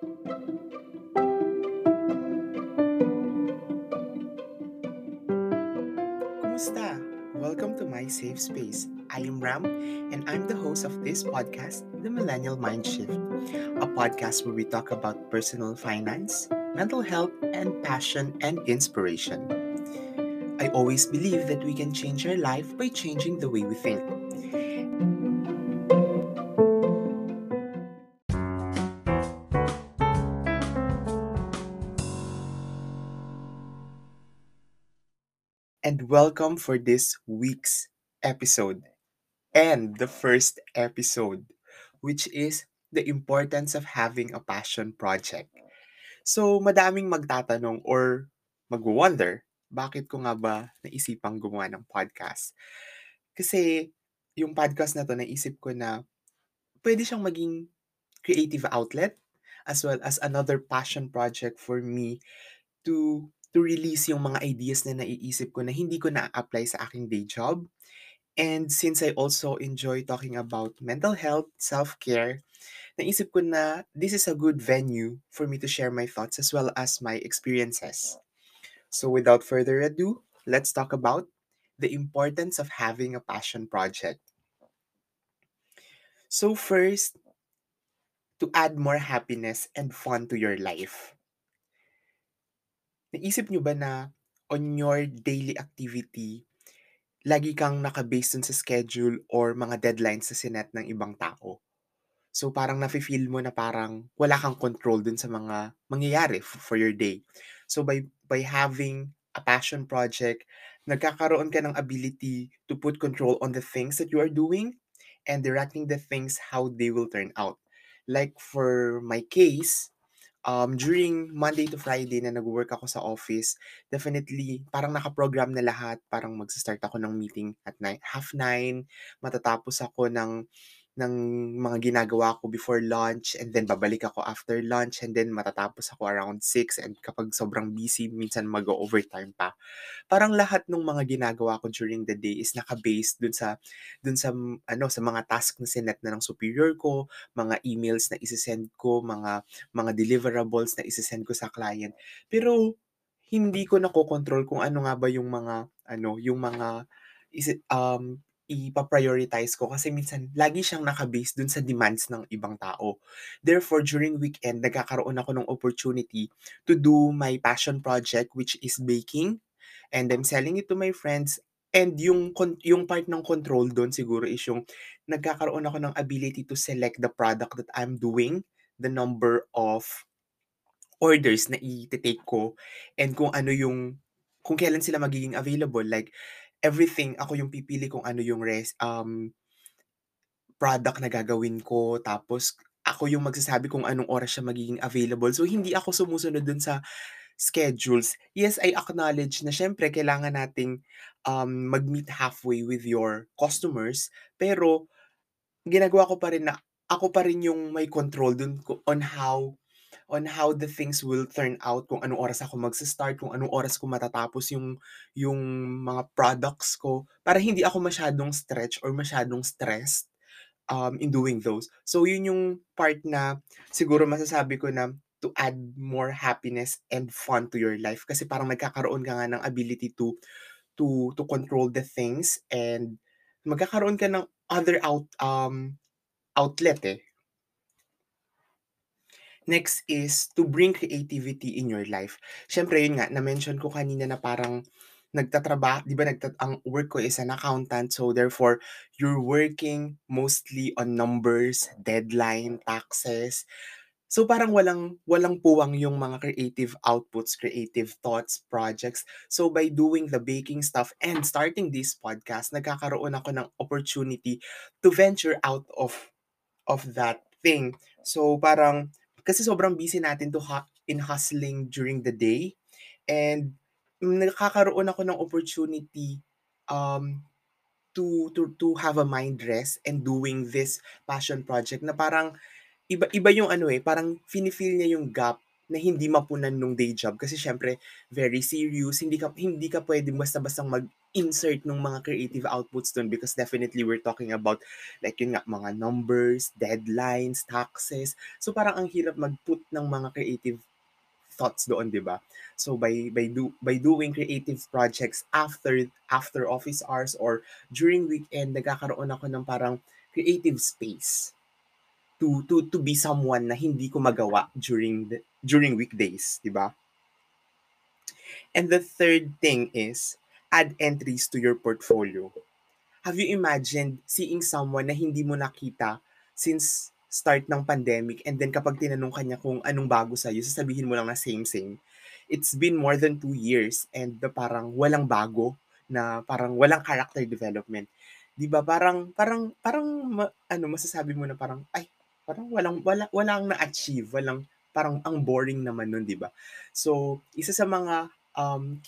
Kumusta? Welcome to my safe space. I am Ram, and I'm the host of this podcast, The Millennial Mind Shift, a podcast where we talk about personal finance, mental health, and passion and inspiration. I always believe that we can change our life by changing the way we think. And welcome for this week's episode and the first episode, which is the importance of having a passion project. So, madaming magtatanong or mag-wonder, bakit ko nga ba naisipang gumawa ng podcast? Kasi, yung podcast na to, naisip ko na pwede siyang maging creative outlet as well as another passion project for me to to release yung mga ideas na naiisip ko na hindi ko na-apply sa aking day job. And since I also enjoy talking about mental health, self-care, naisip ko na this is a good venue for me to share my thoughts as well as my experiences. So without further ado, let's talk about the importance of having a passion project. So first, to add more happiness and fun to your life. Naisip nyo ba na on your daily activity, lagi kang naka-base dun sa schedule or mga deadlines sa sinet ng ibang tao? So parang nafe-feel mo na parang wala kang control dun sa mga mangyayari f- for your day. So by by having a passion project, nagkakaroon ka ng ability to put control on the things that you are doing and directing the things how they will turn out. Like for my case, um, during Monday to Friday na nag-work ako sa office, definitely parang naka-program na lahat. Parang magsa-start ako ng meeting at nine, half nine, matatapos ako ng ng mga ginagawa ko before lunch and then babalik ako after lunch and then matatapos ako around 6 and kapag sobrang busy minsan mag-overtime pa. Parang lahat ng mga ginagawa ko during the day is naka-based dun sa dun sa ano sa mga task na sinet na ng superior ko, mga emails na isi-send ko, mga mga deliverables na isi-send ko sa client. Pero hindi ko nakokontrol kung ano nga ba yung mga ano, yung mga isi um, ipa-prioritize ko kasi minsan lagi siyang naka-base dun sa demands ng ibang tao. Therefore, during weekend, nagkakaroon ako ng opportunity to do my passion project which is baking and I'm selling it to my friends and yung yung part ng control dun siguro is yung nagkakaroon ako ng ability to select the product that I'm doing, the number of orders na ite-take ko and kung ano yung kung kailan sila magiging available like everything ako yung pipili kung ano yung res um, product na gagawin ko tapos ako yung magsasabi kung anong oras siya magiging available. So hindi ako sumusunod dun sa schedules. Yes, I acknowledge na syempre kailangan nating um, mag-meet halfway with your customers pero ginagawa ko pa rin na ako pa rin yung may control dun on how on how the things will turn out, kung anong oras ako magsa-start, kung anong oras ko matatapos yung yung mga products ko, para hindi ako masyadong stretch or masyadong stressed, um, in doing those. So yun yung part na siguro masasabi ko na to add more happiness and fun to your life kasi parang nagkakaroon ka nga ng ability to to to control the things and magkakaroon ka ng other out um outlet eh. Next is to bring creativity in your life. Siyempre yun nga, na-mention ko kanina na parang nagtatraba 'di ba nagta ang work ko is an accountant, so therefore you're working mostly on numbers, deadline, taxes. So parang walang walang puwang yung mga creative outputs, creative thoughts, projects. So by doing the baking stuff and starting this podcast, nagkakaroon ako ng opportunity to venture out of of that thing. So parang kasi sobrang busy natin to ha in hustling during the day. And nakakaroon ako ng opportunity um to to to have a mind rest and doing this passion project na parang iba iba yung ano eh, parang fini-fill niya yung gap na hindi mapunan nung day job kasi siyempre very serious, hindi ka hindi ka puwedeng basta-bastang mag-insert nung mga creative outputs dun because definitely we're talking about like yun nga, mga numbers, deadlines, taxes. So, parang ang hirap mag-put ng mga creative thoughts doon, 'di ba? So, by by do by doing creative projects after after office hours or during weekend, nagkakaroon ako ng parang creative space to to to be someone na hindi ko magawa during the during weekdays, 'di ba? And the third thing is add entries to your portfolio. Have you imagined seeing someone na hindi mo nakita since start ng pandemic and then kapag tinanong ka niya kung anong bago sa'yo, sasabihin mo lang na same, same. It's been more than two years and the parang walang bago na parang walang character development. 'Di ba parang parang parang ma ano masasabi mo na parang, ay parang walang wala walang na-achieve, walang parang ang boring naman nun, 'di ba? So, isa sa mga, um,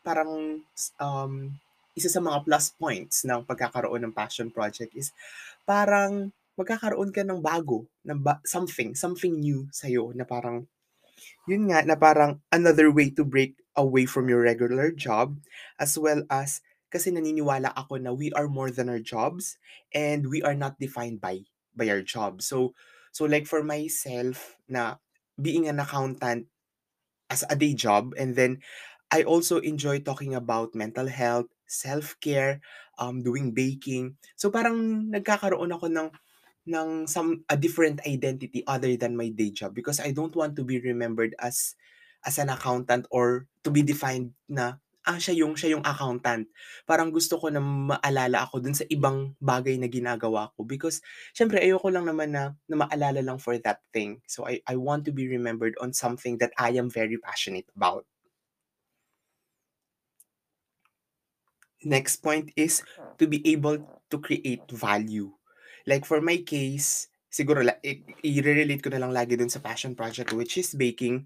parang, um, isa sa mga plus points ng pagkakaroon ng passion project is parang magkakaroon ka ng bago, ng ba something, something new sa'yo na parang yun nga, na parang another way to break away from your regular job as well as kasi naniniwala ako na we are more than our jobs and we are not defined by by our job. So so like for myself na being an accountant as a day job and then I also enjoy talking about mental health, self-care, um, doing baking. So parang nagkakaroon ako ng ng some a different identity other than my day job because I don't want to be remembered as as an accountant or to be defined na, ah, siya yung siya yung accountant. Parang gusto ko na maalala ako dun sa ibang bagay na ginagawa ko because siyempre ayoko lang naman na na maalala lang for that thing. So I I want to be remembered on something that I am very passionate about. Next point is to be able to create value. Like for my case, siguro la i ire-relate ko na lang lagi dun sa passion project which is baking.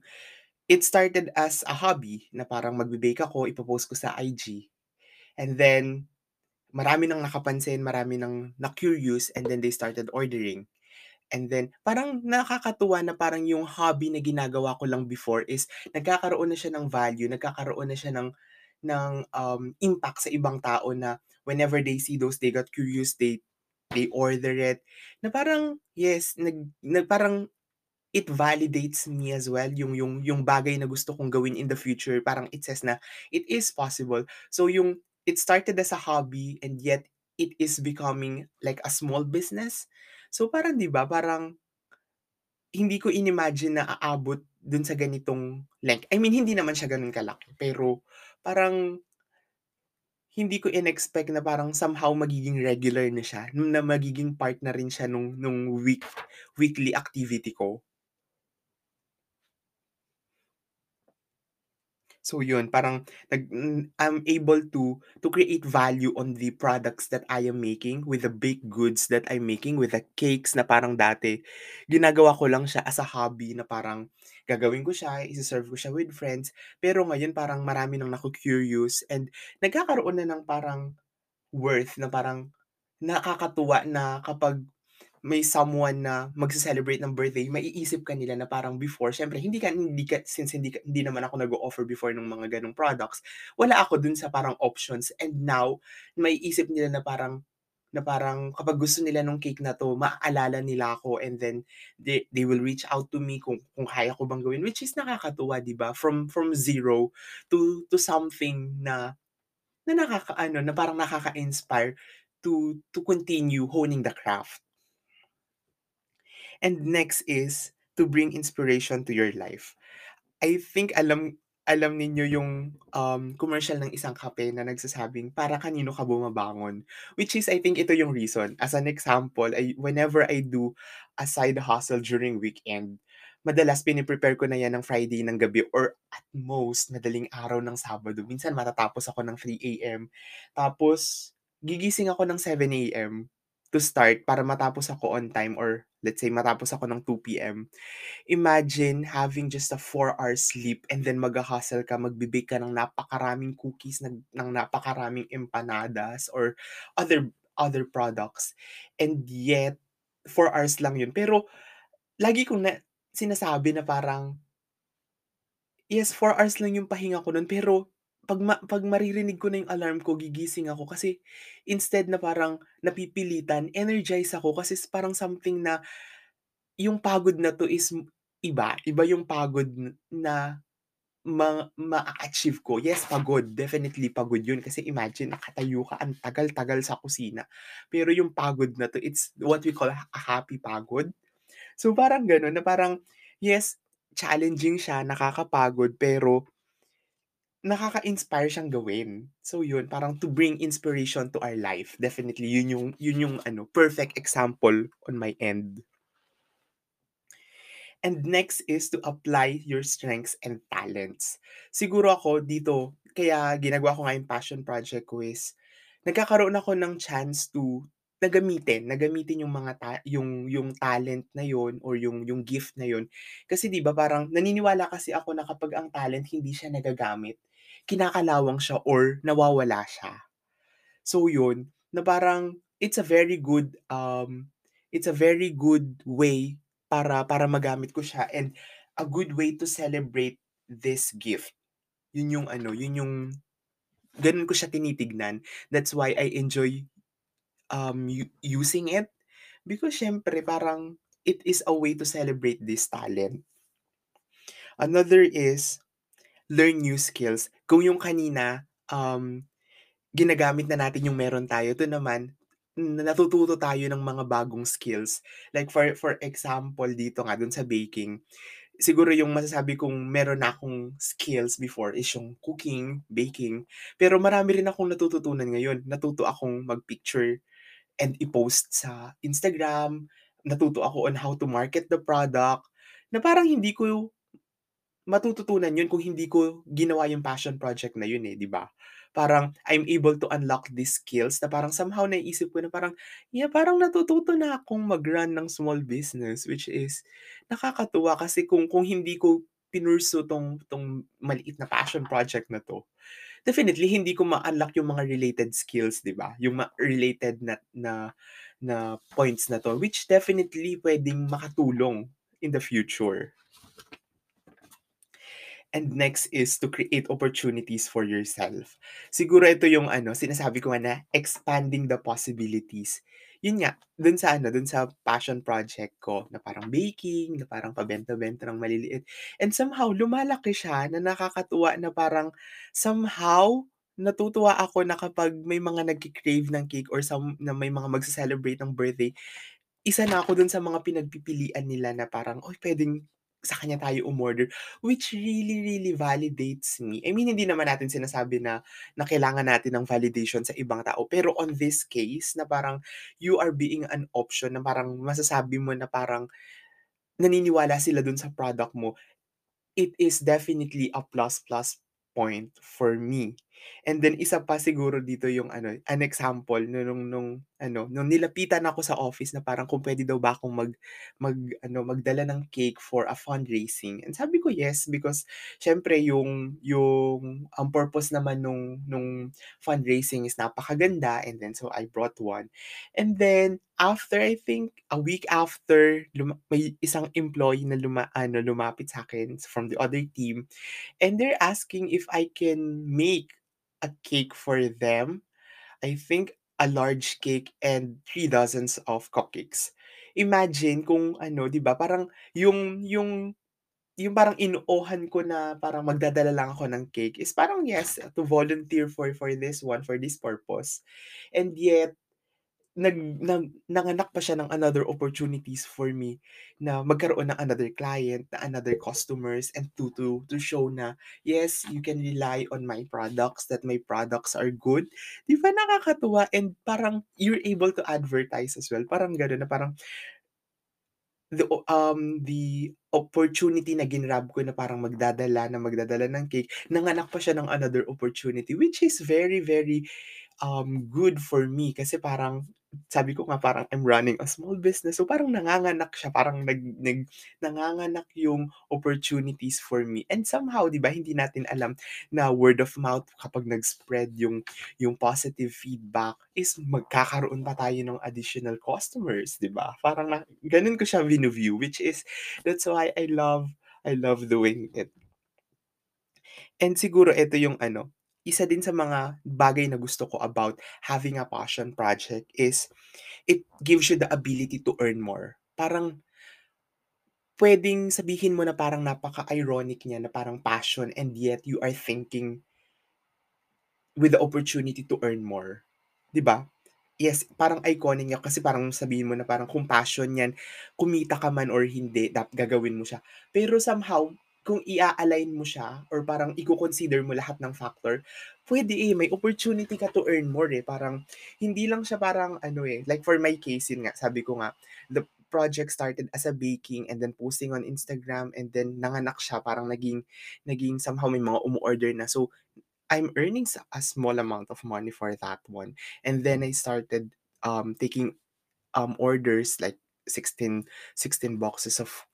It started as a hobby na parang magbe-bake ako, ipo-post ko sa IG. And then marami ng nakapansin, marami ng na-curious and then they started ordering. And then parang nakakatuwa na parang yung hobby na ginagawa ko lang before is nagkakaroon na siya ng value, nagkakaroon na siya ng ng, um, impact sa ibang tao na whenever they see those, they got curious, they they order it, na parang yes, nag nag parang it validates me as well yung yung yung bagay na gusto kong gawin in the future, parang it says na it is possible. So yung it started as a hobby and yet it is becoming like a small business. So parang 'di ba, parang hindi ko in-imagine na aabot dun sa ganitong length. I mean, hindi naman siya gano'n kalaki, pero parang hindi ko in-expect na parang somehow magiging regular na siya, na magiging part na rin siya nung nung week weekly activity ko. So yun, parang nag hmm, I'm able to to create value on the products that I am making, with the baked goods that I'm making, with the cakes na parang dati ginagawa ko lang siya as a hobby na parang gagawin ko siya, ise-serve ko siya with friends. Pero ngayon parang marami ng naku-curious and nagkakaroon na ng parang worth na parang nakakatuwa na kapag may someone na magse-celebrate ng birthday, maiisip ka nila na parang before siyempre hindi ka hindi ka since hindi ka hindi naman ako nag-o-offer before ng mga gano'ng products, wala ako dun sa parang options and now maiisip nila na parang na parang kapag gusto nila nung cake na 'to, maaalala nila ako and then they they will reach out to me kung kung kaya ko bang gawin, which is nakakatuwa 'di ba? From from zero to to something na na nakakaano, na parang nakaka-inspire to to continue honing the craft. And next is to bring inspiration to your life. I think alam alam ninyo yung, um, commercial ng isang kape na nagsasabing, "Para kanino ka bumabangon?" Which is I think ito yung reason. As an example, ay whenever I do a side hustle during weekend, madalas pine-prepare ko na yan ng Friday ng gabi or at most madaling araw ng Sabado. Minsan matatapos ako ng 3 AM. Tapos gigising ako ng 7 AM to start para matapos ako on time or let's say matapos ako ng 2 PM. Imagine having just a 4 hours sleep and then magha-hustle ka, magbe-bake ka ng napakaraming cookies, ng ng napakaraming empanadas or other other products and yet 4 hours lang yun. Pero lagi kong na sinasabi na parang Yes, 4 hours lang yung pahinga ko nun pero 'pag ma 'pag maririnig ko na yung alarm ko gigising ako kasi instead na parang napipilitan, energize ako kasi parang something na yung pagod na 'to is iba, iba yung pagod na ma maa-achieve ko. Yes, pagod, definitely pagod yun kasi imagine nakatayo ka ang tagal-tagal sa kusina. Pero yung pagod na 'to, it's what we call a happy pagod. So, parang gano'n na parang, yes, challenging siya, nakakapagod, pero nakaka-inspire siyang gawin. So yun, parang to bring inspiration to our life, definitely yun yung yun yung ano, perfect example on my end. And next is to apply your strengths and talents. Siguro ako dito, kaya ginagawa ko nga yung passion project ko is, nagkakaroon ako ng chance to na gamitin, na gamitin yung mga ta yung yung talent na yun or yung yung gift na yun. Kasi 'di ba parang naniniwala kasi ako na kapag ang talent hindi siya nagagamit, kinakalawang siya or nawawala siya. So yun, na parang it's a very good, um, it's a very good way para para magamit ko siya and a good way to celebrate this gift. Yun yung ano, yun yung gano'n ko siya tinitignan. That's why I enjoy, um, using it because siyempre parang it is a way to celebrate this talent. Another is learn new skills. Kung yung kanina, um Ginagamit na natin yung meron tayo, ito naman, na natututo tayo ng mga bagong skills. Like for for example dito nga dun sa baking, siguro yung masasabi kong meron na akong skills before is yung cooking, baking, pero marami rin akong natututunan ngayon. Natuto akong mag-picture and i-post sa Instagram, natuto ako on how to market the product, na parang hindi ko Matututunan yun kung hindi ko ginawa yung passion project na yun, eh, 'di ba? Parang I'm able to unlock these skills na parang somehow naisip ko na parang, yeah, parang natututo na akong mag-run ng small business, which is nakakatuwa kasi kung kung hindi ko pinursue 'tong 'tong maliit na passion project na 'to, definitely hindi ko ma-unlock yung mga related skills, 'di ba? Yung ma related na na na points na 'to, which definitely puwedeng makatulong in the future. And next is to create opportunities for yourself. Siguro ito yung ano, sinasabi ko nga na expanding the possibilities. Yun nga, dun sa ano, dun sa passion project ko na parang baking, na parang pabenta-benta ng maliliit. And somehow, lumalaki siya na nakakatuwa na parang somehow, natutuwa ako na kapag may mga nagki-crave ng cake or some, na may mga magse-celebrate ng birthday, isa na ako dun sa mga pinagpipilian nila na parang, "Uy, puwedeng sa kanya tayo umorder." Which really, really validates me. I mean, hindi naman natin sinasabi na na kailangan natin ng validation sa ibang tao, pero on this case na parang you are being an option na parang masasabi mo na parang naniniwala sila dun sa product mo, It is definitely a plus plus point for me. And then isa pa siguro dito yung ano, an example no nung nung ano, nung nilapitan ako sa office na parang kung puwede daw ba akong mag mag-ano, magdala ng cake for a fundraising. And sabi ko, "Yes," because siyempre yung yung ang purpose naman nung nung fundraising is napakaganda and then so I brought one. And then after I think a week after luma may isang employee na luma ano, lumapit sa'kin from the other team and they're asking if I can make a cake for them. I think a large cake and three dozens of cupcakes. Imagine kung ano, 'di ba, parang yung yung yung parang inuuhan ko na parang magdadala lang ako ng cake is parang yes, to volunteer for for this one, for this purpose. And yet Nag nag nanganak pa siya ng another opportunities for me na magkaroon ng another client, na another customers and to to to show na, yes, you can rely on my products, that my products are good. 'Di ba nakakatuwa? And parang you're able to advertise as well, parang gano'n na parang The um, the opportunity na ginrab ko na parang magdadala na magdadala ng cake, nanganak pa siya ng another opportunity which is very, very, um, good for me. Kasi parang sabi ko nga parang I'm running a small business, so parang nanganganak siya, parang nag nag nanganganak yung opportunities for me and somehow 'di ba hindi natin alam na word of mouth kapag nag-spread yung yung positive feedback is magkakaroon pa tayo ng additional customers, 'di ba? Parang na gano'n ko siya vino-view which is that's why I love I love doing it. And siguro ito yung ano, isa din sa mga bagay na gusto ko about having a passion project is it gives you the ability to earn more. Parang puwedeng sabihin mo na parang napaka-ironic niya na parang passion and yet you are thinking with the opportunity to earn more, 'di ba? Yes, parang iconic niya kasi parang sabihin mo na parang kung passion 'yan, kumita ka man or hindi dap gagawin mo siya. Pero somehow, kung i-a-align mo siya or parang iko-consider mo lahat ng factor, puwede, eh, may opportunity ka to earn more, eh. Parang hindi lang siya parang ano, eh, like for my case, yun nga, sabi ko nga, the project started as a baking and then posting on Instagram and then nanganak siya, parang naging naging somehow may mga umo-order na. So, I'm earning a small amount of money for that one. And then I started, um, taking, um, orders like sixteen sixteen boxes of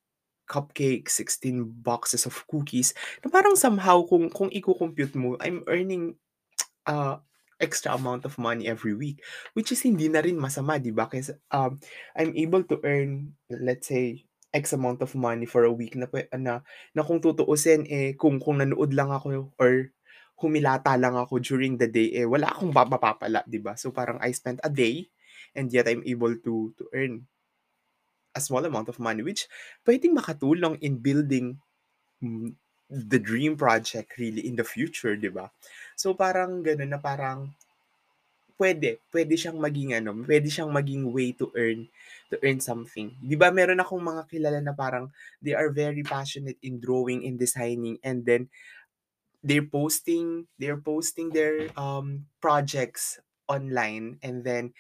cupcakes, sixteen boxes of cookies, na parang somehow kung kung iko-compute mo, I'm earning, ah, extra amount of money every week, which is hindi na rin masama, 'di ba? Kasi, um, I'm able to earn, let's say, X amount of money for a week na na na kung tutuusin, eh, kung kung nanood lang ako or humilata lang ako during the day, eh, wala akong mapapala, 'di ba? So, parang I spent a day and yet I'm able to to earn a small amount of money which puwedeng makatulong in building, hmm, the dream project really in the future, 'di ba? So, parang gano'n na parang puwede, puwede siyang maging ano, puwede siyang maging way to earn to earn something. 'Di ba meron akong mga kilala na parang they are very passionate in drawing and designing and then they're posting they're posting their, um, projects online and then,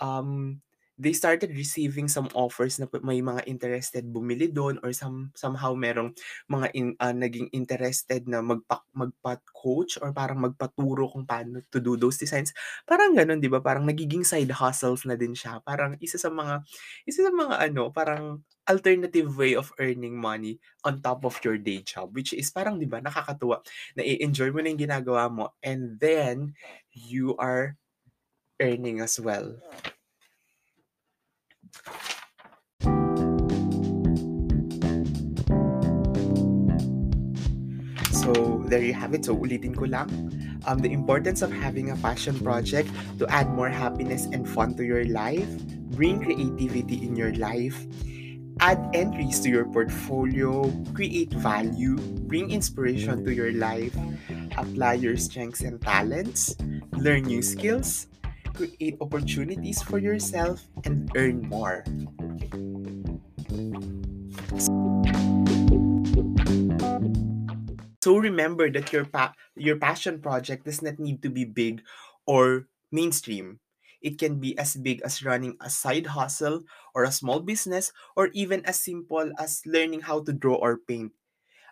um, they started receiving some offers na may mga interested bumili dun or some somehow merong mga in ah, naging interested na magpa magpa-coach or parang magpaturo kung paano to do those designs. Parang gano'n, 'di ba? Parang nagiging side hustles na din siya. Parang isa sa mga isa sa mga ano, parang alternative way of earning money on top of your day job, which is parang 'di ba nakakatuwa, na-e-enjoy mo na yung ginagawa mo and then you are earning as well. So, there you have it. So, ulitin ko lang, um, the importance of having a passion project to add more happiness and fun to your life, bring creativity in your life, add entries to your portfolio, create value, bring inspiration to your life, apply your strengths and talents, learn new skills, create opportunities for yourself, and earn more. So remember that your pa your passion project does not need to be big or mainstream. It can be as big as running a side hustle or a small business or even as simple as learning how to draw or paint.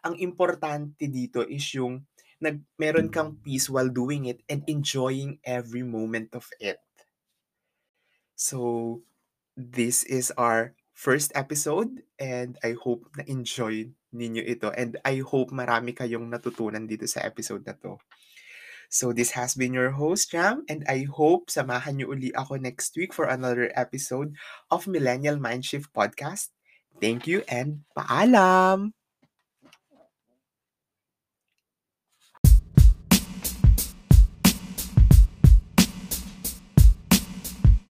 Ang importante dito is yung nag meron kang peace while doing it and enjoying every moment of it. So, this is our first episode and I hope na-enjoy ninyo ito and I hope marami kayong natutunan dito sa episode na 'to. So, this has been your host, Jam, and I hope samahan niyo uli ako next week for another episode of Millennial Mindshift Podcast. Thank you and paalam!